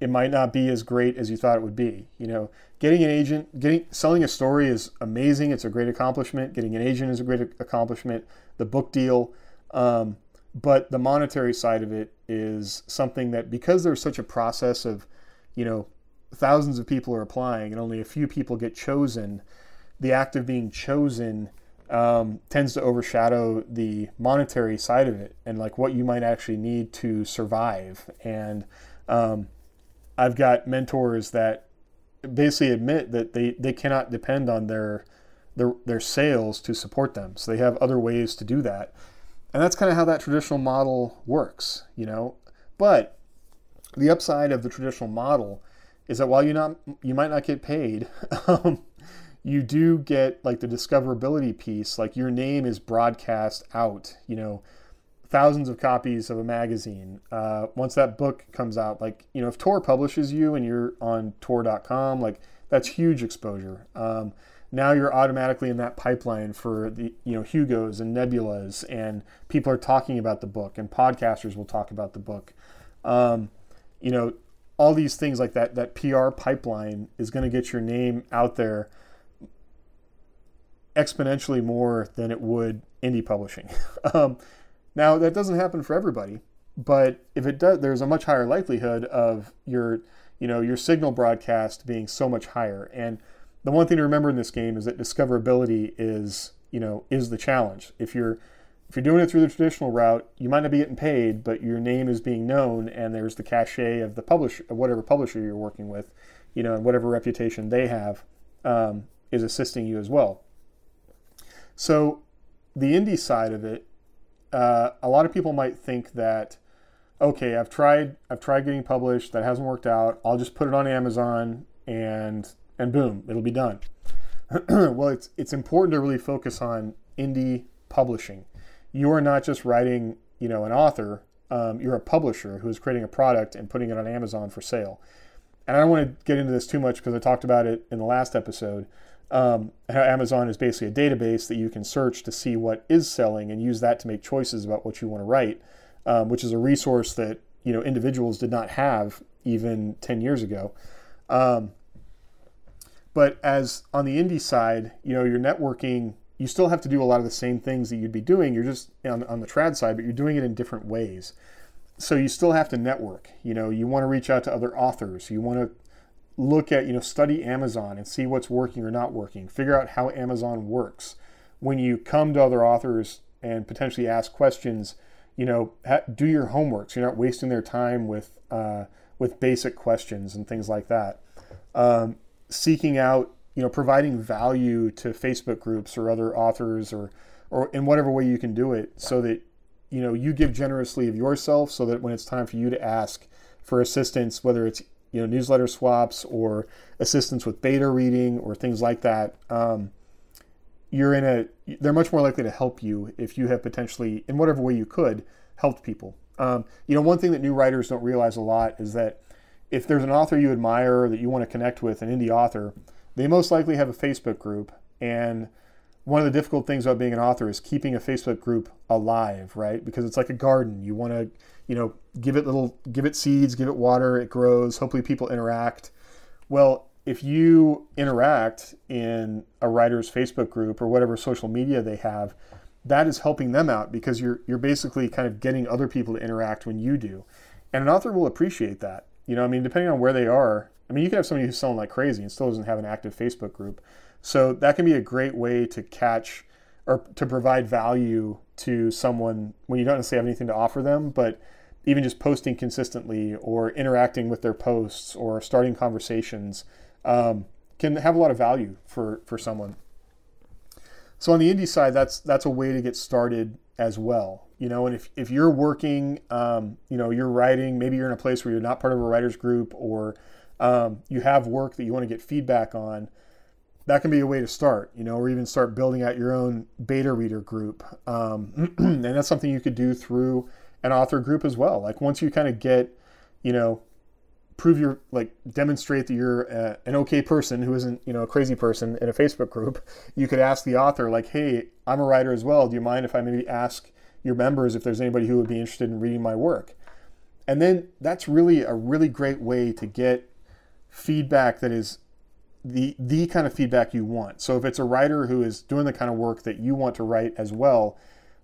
S1: it might not be as great as you thought it would be. You know, getting an agent, getting selling a story is amazing. It's a great accomplishment. Getting an agent is a great accomplishment. The book deal, um, but the monetary side of it is something that because there's such a process of, you know, thousands of people are applying and only a few people get chosen. The act of being chosen um, tends to overshadow the monetary side of it and like what you might actually need to survive and um, I've got mentors that basically admit that they, they cannot depend on their, their their sales to support them. So they have other ways to do that. And that's kind of how that traditional model works, you know. But the upside of the traditional model is that while you not you might not get paid, <laughs> um, you do get like the discoverability piece. Like your name is broadcast out, you know, thousands of copies of a magazine. Uh, once that book comes out, like, you know, if Tor publishes you and you're on Tor.com, like, that's huge exposure. Um, now you're automatically in that pipeline for the, you know, Hugos and Nebulas, and people are talking about the book, and podcasters will talk about the book. Um, you know, all these things like that, that PR pipeline is going to get your name out there exponentially more than it would indie publishing. <laughs> um, now that doesn't happen for everybody, but if it does, there's a much higher likelihood of your, you know, your signal broadcast being so much higher. And the one thing to remember in this game is that discoverability is, you know, is the challenge. If you're if you're doing it through the traditional route, you might not be getting paid, but your name is being known, and there's the cachet of the publisher, whatever publisher you're working with, you know, and whatever reputation they have um, is assisting you as well. So, the indie side of it, uh, a lot of people might think that okay, I've tried I've tried getting published, that hasn't worked out. I'll just put it on Amazon and and boom, it'll be done. <clears throat> well, it's it's important to really focus on indie publishing. You are not just writing, you know, an author. Um, you're a publisher who is creating a product and putting it on Amazon for sale. And I don't want to get into this too much because I talked about it in the last episode. Um, how Amazon is basically a database that you can search to see what is selling and use that to make choices about what you want to write um, which is a resource that you know individuals did not have even 10 years ago. Um, but as on the indie side, you know, your networking, you still have to do a lot of the same things that you'd be doing. You're just on, on the trad side, but you're doing it in different ways. So you still have to network. You know, you want to reach out to other authors. You want to look at, you know, study Amazon and see what's working or not working. Figure out how Amazon works. When you come to other authors and potentially ask questions, you know, do your homework so you're not wasting their time with uh, with basic questions and things like that. Um, seeking out, you know, providing value to Facebook groups or other authors or or in whatever way you can do it, so that you know you give generously of yourself, so that when it's time for you to ask for assistance, whether it's you know newsletter swaps or assistance with beta reading or things like that. Um, you're in a they're much more likely to help you if you have potentially in whatever way you could helped people. Um, you know one thing that new writers don't realize a lot is that if there's an author you admire that you want to connect with an indie author they most likely have a facebook group. And one of the difficult things about being an author is keeping a facebook group alive right? Because it's like a garden. You want to you know give it little give it seeds give it water it grows hopefully people interact well if you interact in a writer's Facebook group or whatever social media they have, that is helping them out because you're you're basically kind of getting other people to interact when you do. And an author will appreciate that. You know, I mean, depending on where they are, I mean, you can have somebody who's selling like crazy and still doesn't have an active Facebook group. So that can be a great way to catch or to provide value to someone when you don't necessarily have anything to offer them, but even just posting consistently or interacting with their posts or starting conversations um, can have a lot of value for for someone. So on the indie side, that's that's a way to get started as well. You know, and if, if you're working, um, you know, you're writing, maybe you're in a place where you're not part of a writer's group or um, you have work that you want to get feedback on, that can be a way to start, you know, or even start building out your own beta reader group. Um, <clears throat> and that's something you could do through an author group as well. Like once you kind of get, you know, prove your like demonstrate that you're uh, an okay person who isn't you know a crazy person in a facebook group you could ask the author like hey i'm a writer as well. Do you mind if i maybe ask your members if there's anybody who would be interested in reading my work? And then that's really a really great way to get feedback that is the the kind of feedback you want. So if it's a writer who is doing the kind of work that you want to write as well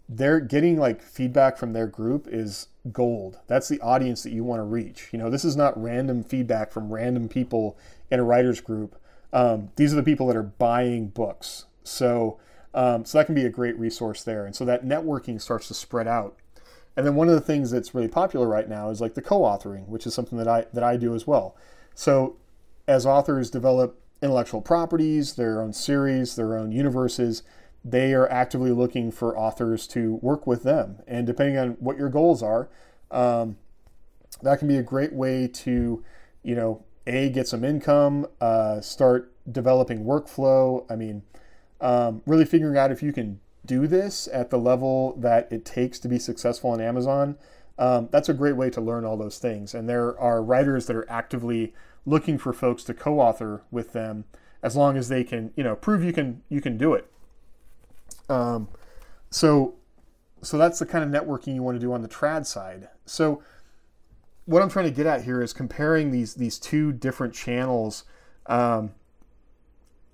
S1: they're getting like feedback from their group is gold. That's the audience that you want to reach. You know, this is not random feedback from random people in a writers group. Um, these are the people that are buying books. So, um, so that can be a great resource there. And so that networking starts to spread out. And then one of the things that's really popular right now is like the co-authoring, which is something that I that I do as well. So, as authors develop intellectual properties, their own series, their own universes, they are actively looking for authors to work with them. And depending on what your goals are, um, that can be a great way to, you know, a get some income, uh, start developing workflow. I mean, um, really figuring out if you can do this at the level that it takes to be successful on Amazon. Um, that's a great way to learn all those things. And there are writers that are actively looking for folks to co-author with them, as long as they can, you know, prove you can you can do it. Um, so, so that's the kind of networking you want to do on the trad side. So, what I'm trying to get at here is comparing these these two different channels. Um,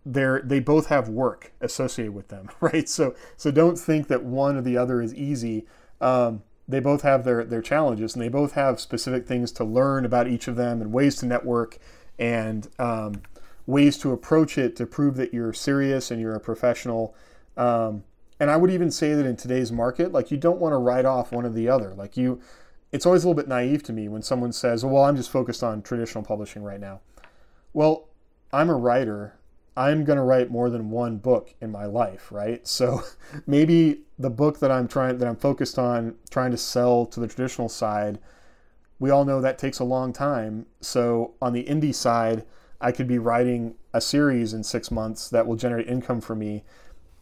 S1: they're they both have work associated with them, <laughs> right? So so don't think that one or the other is easy. Um, they both have their their challenges, and they both have specific things to learn about each of them, and ways to network, and um, ways to approach it to prove that you're serious and you're a professional. Um, and I would even say that in today's market, like you don't want to write off one or the other. Like you, it's always a little bit naive to me when someone says, "Well, I'm just focused on traditional publishing right now." Well, I'm a writer I'm going to write more than one book in my life, right? <laughs> So maybe the book that I'm trying that I'm focused on trying to sell to the traditional side, we all know that takes a long time. So on the indie side, I could be writing a series in 6 months that will generate income for me.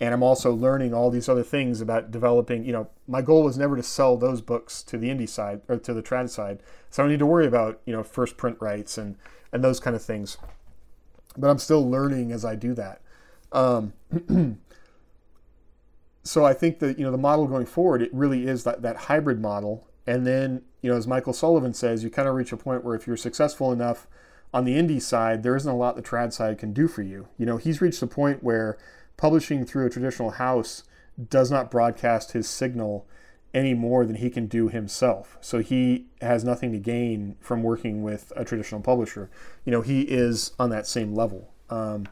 S1: And I'm also learning all these other things about developing, you know, my goal was never to sell those books to the indie side or to the trad side. So I don't need to worry about, you know, first print rights and and those kind of things but I'm still learning as I do that. Um, <clears throat> so I think that you know the model going forward, it really is that, that hybrid model. And then you know, as Michael Sullivan says, you kind of reach a point where if you're successful enough on the indie side, there isn't a lot the trad side can do for you. You know, he's reached a point where publishing through a traditional house does not broadcast his signal any more than he can do himself. So he has nothing to gain from working with a traditional publisher. You know, he is on that same level. Um,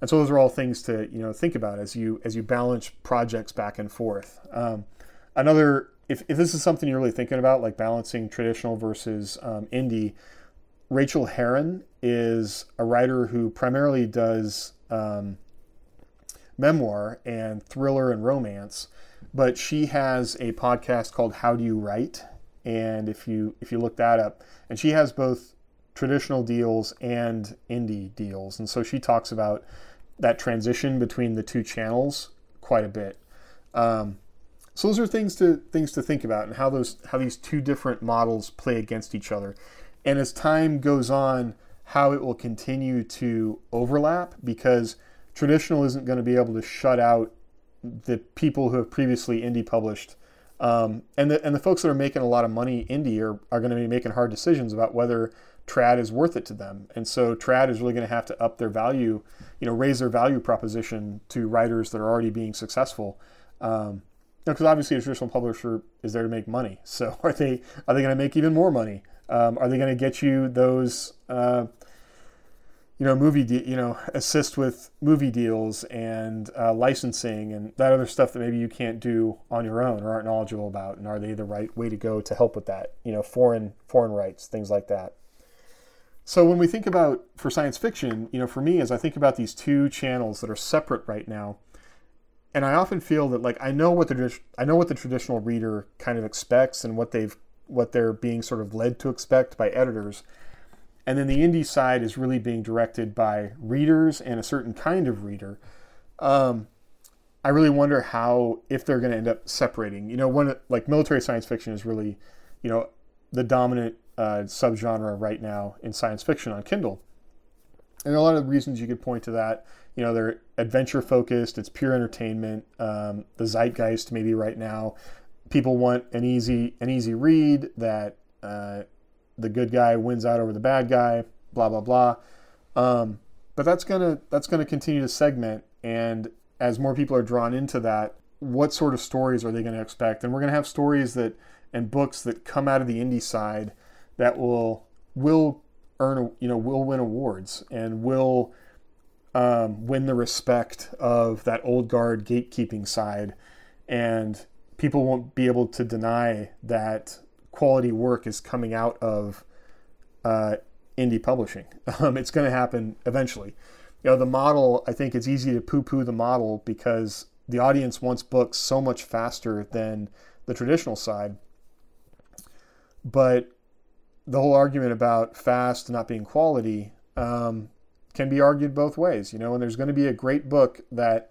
S1: and so those are all things to you know think about as you as you balance projects back and forth. Um, another, if, if this is something you're really thinking about, like balancing traditional versus um, indie, Rachael Herron is a writer who primarily does um, memoir and thriller and romance but she has a podcast called How Do You Write? And if you if you look that up, and she has both traditional deals and indie deals, and so she talks about that transition between the two channels quite a bit. Um, so those are things to things to think about, and how those how these two different models play against each other. And as time goes on, how it will continue to overlap because traditional isn't going to be able to shut out the people who have previously indie published. Um, and the and the folks that are making a lot of money indie are, are going to be making hard decisions about whether trad is worth it to them. And so trad is really going to have to up their value, you know, raise their value proposition to writers that are already being successful. Um, because obviously a traditional publisher is there to make money. So <laughs> are they are they going to make even more money? Um, are they going to get you those uh, you know, movie, de- you know, assist with movie deals and uh, licensing and that other stuff that maybe you can't do on your own or aren't knowledgeable about, and are they the right way to go to help with that? You know, foreign foreign rights, things like that. So when we think about for science fiction, you know, for me, as I think about these two channels that are separate right now, and I often feel that like I know what the I know what the traditional reader kind of expects and what they've what they're being sort of led to expect by editors and then the indie side is really being directed by readers and a certain kind of reader. Um, I really wonder how if they're going to end up separating. You know, one like military science fiction is really, you know, the dominant uh, subgenre right now in science fiction on Kindle. And a lot of reasons you could point to that. You know, they're adventure focused. It's pure entertainment. Um, the zeitgeist maybe right now, people want an easy an easy read that uh, the good guy wins out over the bad guy, blah blah blah. Um, but that's gonna that's gonna continue to segment, and as more people are drawn into that, what sort of stories are they going to expect? And we're going to have stories that and books that come out of the indie side that will will earn you know will win awards and will um, win the respect of that old guard gatekeeping side, and people won't be able to deny that quality work is coming out of uh, indie publishing. <laughs> Um, it's going to happen eventually. You know, the model, I think it's easy to poo poo the model because the audience wants books so much faster than the traditional side. But the whole argument about fast not being quality um, can be argued both ways, you know, and there's going to be a great book that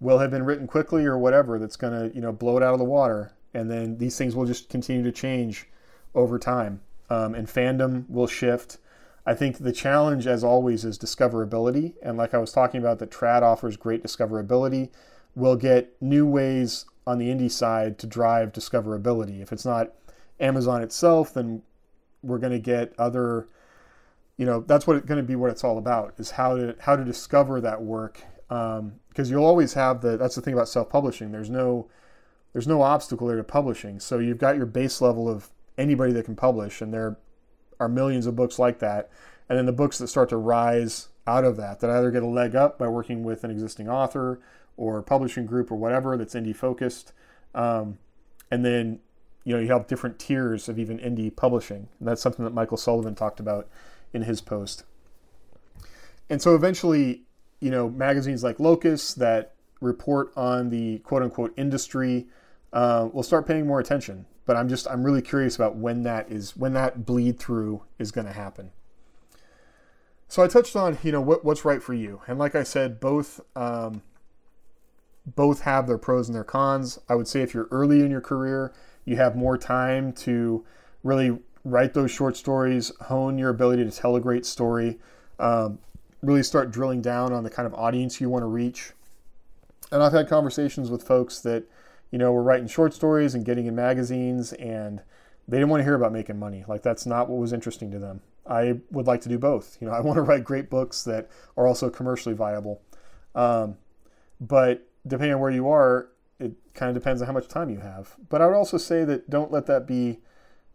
S1: will have been written quickly or whatever that's going to, you know, blow it out of the water and then these things will just continue to change over time. Um, and fandom will shift. I think the challenge, as always, is discoverability. And like I was talking about, that trad offers great discoverability. We'll get new ways on the indie side to drive discoverability. If it's not Amazon itself, then we're going to get other you know that's what it's going to be what it's all about is how to how to discover that work because um, you'll always have the that's the thing about self-publishing there's no there's no obstacle there to publishing. So you've got your base level of anybody that can publish and there are millions of books like that. And then the books that start to rise out of that that either get a leg up by working with an existing author or publishing group or whatever that's indie focused um, and then you know you have different tiers of even indie publishing. And that's something that michael sullivan talked about in his post. And so eventually, you know, magazines like Locus that report on the quote unquote industry uh, will start paying more attention. But I'm just I'm really curious about when that is when that bleed through is going to happen. So I touched on you know what, what's right for you, and like I said, both um, both have their pros and their cons. I would say if you're early in your career, you have more time to really write those short stories, hone your ability to tell a great story, um, really start drilling down on the kind of audience you want to reach. And I've had conversations with folks that, you know, were writing short stories and getting in magazines and they didn't want to hear about making money. Like that's not what was interesting to them. I would like to do both. You know, I <laughs> want to write great books that are also commercially viable. Um, but depending on where you are, it kind of depends on how much time you have. But I would also say that don't let that be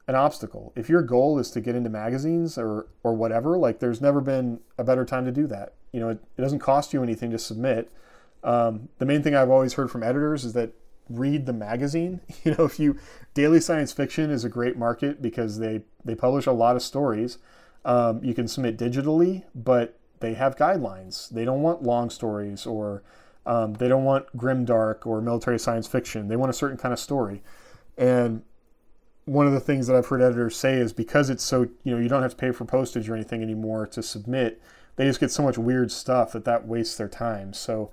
S1: an obstacle. If your goal is to get into magazines or or whatever, like there's never been a better time to do that. You know, it, it doesn't cost you anything to submit. Um, the main thing I've always heard from editors is that read the magazine. <laughs> You know, if you daily science fiction is a great market because they they publish a lot of stories. Um, you can submit digitally, but they have guidelines. They don't want long stories or um, they don't want grim dark or military science fiction. They want a certain kind of story, and one of the things that I've heard editors say is because it's so, you know, you don't have to pay for postage or anything anymore to submit, they just get so much weird stuff that that wastes their time. So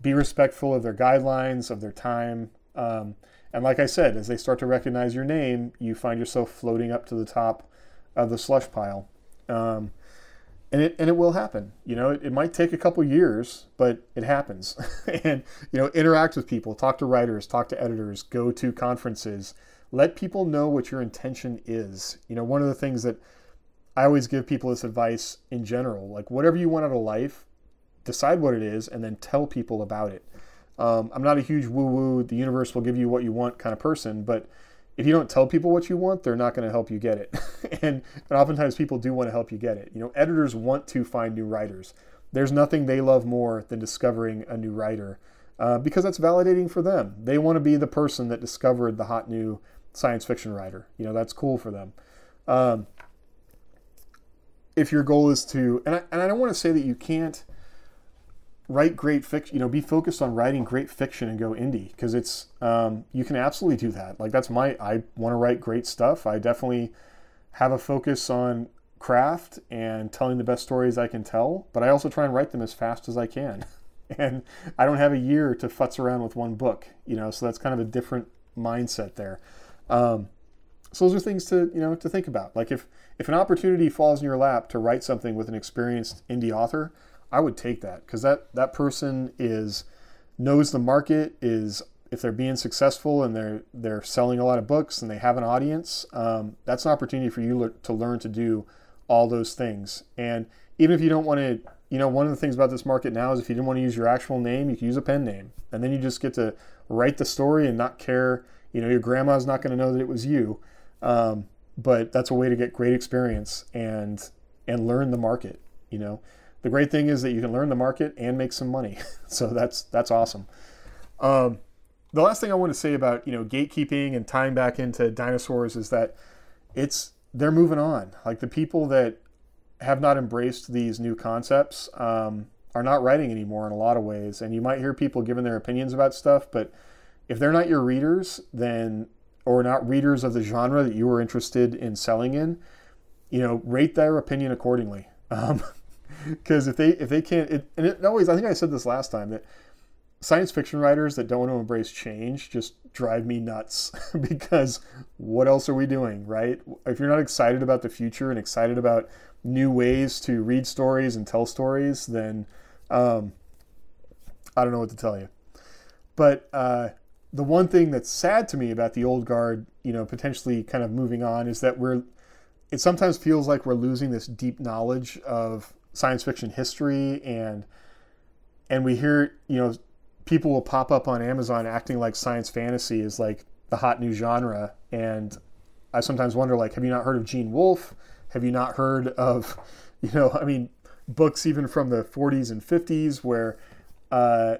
S1: be respectful of their guidelines, of their time. Um, and like I said, as they start to recognize your name, you find yourself floating up to the top of the slush pile. Um, and it, and it will happen. You know, it, it might take a couple years, but it happens. <laughs> and, you know, interact with people, talk to writers, talk to editors, go to conferences, let people know what your intention is. You know, one of the things that I always give people this advice in general, like whatever you want out of life, decide what it is and then tell people about it. Um, I'm not a huge woo woo, the universe will give you what you want kind of person, but if you don't tell people what you want, they're not going to help you get it. <laughs> and, and oftentimes people do want to help you get it. You know, editors want to find new writers. There's nothing they love more than discovering a new writer uh, because that's validating for them. They want to be the person that discovered the hot new science fiction writer. You know, that's cool for them. Um, if your goal is to, and I, and I don't want to say that you can't write great fiction, you know, be focused on writing great fiction and go indie because it's, um, you can absolutely do that. Like that's my, I want to write great stuff. I definitely have a focus on craft and telling the best stories I can tell, but I also try and write them as fast as I can. <laughs> and I don't have a year to futz around with one book, you know, so that's kind of a different mindset there. Um, so those are things to you know to think about. Like if if an opportunity falls in your lap to write something with an experienced indie author, I would take that because that that person is knows the market is if they're being successful and they're they're selling a lot of books and they have an audience, um, that's an opportunity for you le- to learn to do all those things. And even if you don't want to, you know, one of the things about this market now is if you didn't want to use your actual name, you can use a pen name, and then you just get to write the story and not care you know, your grandma's not going to know that it was you, um, but that's a way to get great experience and and learn the market. You know, the great thing is that you can learn the market and make some money. <laughs> so that's that's awesome. Um, the last thing I want to say about you know gatekeeping and tying back into dinosaurs is that it's they're moving on. Like the people that have not embraced these new concepts um, are not writing anymore in a lot of ways. And you might hear people giving their opinions about stuff, but if they're not your readers, then or not readers of the genre that you were interested in selling in, you know, rate their opinion accordingly. <laughs> <laughs> Because if they if they can't, it, and it always, I think I said this last time that science fiction writers that don't want to embrace change just drive me nuts. <laughs> because what else are we doing, right? If you're not excited about the future and excited about new ways to read stories and tell stories, then um, I don't know what to tell you. But uh, the one thing that's sad to me about the old guard, you know, potentially kind of moving on is that we're it sometimes feels like we're losing this deep knowledge of science fiction history and and we hear you know people will pop up on Amazon acting like science fantasy is like the hot new genre. And I sometimes wonder like have you not heard of Gene Wolfe? Have you not heard of <laughs> you know I mean books even from the 40s and 50s where uh,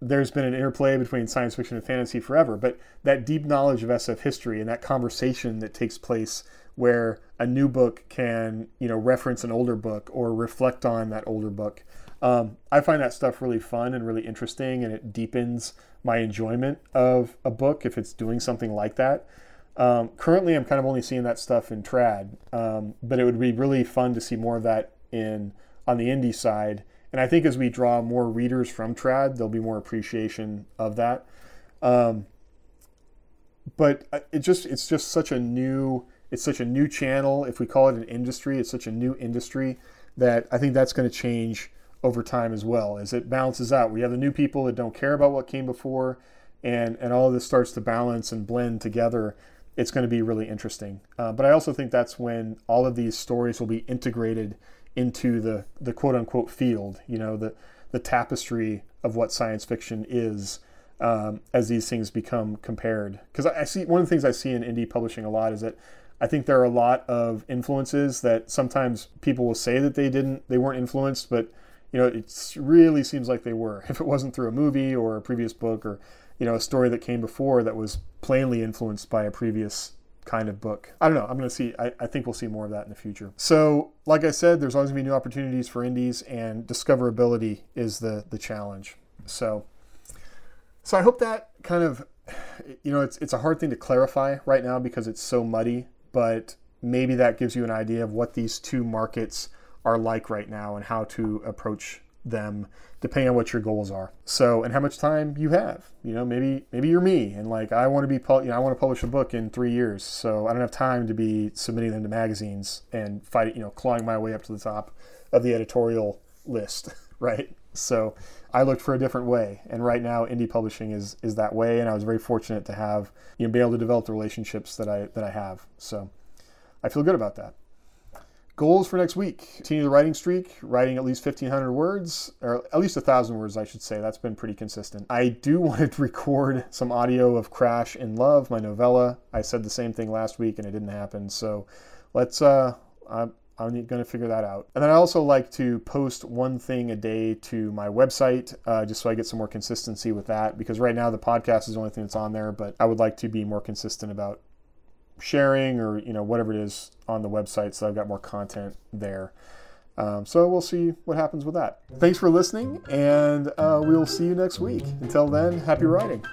S1: there's been an interplay between science fiction and fantasy forever. But that deep knowledge of SF history and that conversation that takes place where a new book can you know reference an older book or reflect on that older book. Um, i find that stuff really fun and really interesting and it deepens my enjoyment of a book if it's doing something like that. Um, currently i'm kind of only seeing that stuff in trad um, but it would be really fun to see more of that in on the indie side. And i think as we draw more readers from trad there'll be more appreciation of that. Um, but uh, it just it's just such a new it's such a new channel. If we call it an industry, it's such a new industry that I think that's going to change over time as well as it balances out. We have the new people that don't care about what came before, and and all of this starts to balance and blend together. It's going to be really interesting. Uh, but I also think that's when all of these stories will be integrated into the the quote unquote field. You know, the the tapestry of what science fiction is. Um, as these things become compared, because I, I see one of the things I see in indie publishing a lot is that I think there are a lot of influences that sometimes people will say that they didn't, they weren't influenced, but you know, it really seems like they were. <laughs> If it wasn't through a movie or a previous book or you know a story that came before that was plainly influenced by a previous kind of book. I don't know. I'm going to see. I, I, think we'll see more of that in the future. So, like I said, there's always going to be new opportunities for indies, and discoverability is the the challenge. So, so I hope that kind of, <sighs> you know, it's it's a hard thing to clarify right now because it's so muddy but maybe that gives you an idea of what these two markets are like right now and how to approach them depending on what your goals are. So, and how much time you have. You know, maybe maybe you're me and like I want to be you know, I want to publish a book in 3 years. So, I don't have time to be submitting them to magazines and fighting, you know, clawing my way up to the top of the editorial list, <laughs> right? So, I looked for a different way, and right now, indie publishing is is that way. And I was very fortunate to have you know be able to develop the relationships that I that I have. So I feel good about that. Goals for next week: continue the writing streak, writing at least fifteen hundred words, or at least a thousand words, I should say. That's been pretty consistent. I do <laughs> want to record some audio of Crash in Love, my novella. I said the same thing last week, and it didn't happen. So let's. Uh, I'm going to figure that out. And then I also like to post one thing a day to my website uh, just so I get some more consistency with that because right now the podcast is the only thing that's on there, but I would like to be more consistent about sharing or you know whatever it is on the website so I've got more content there. Um, so we'll see what happens with that. Thanks for listening, and uh, we'll see you next week. Until then, happy writing.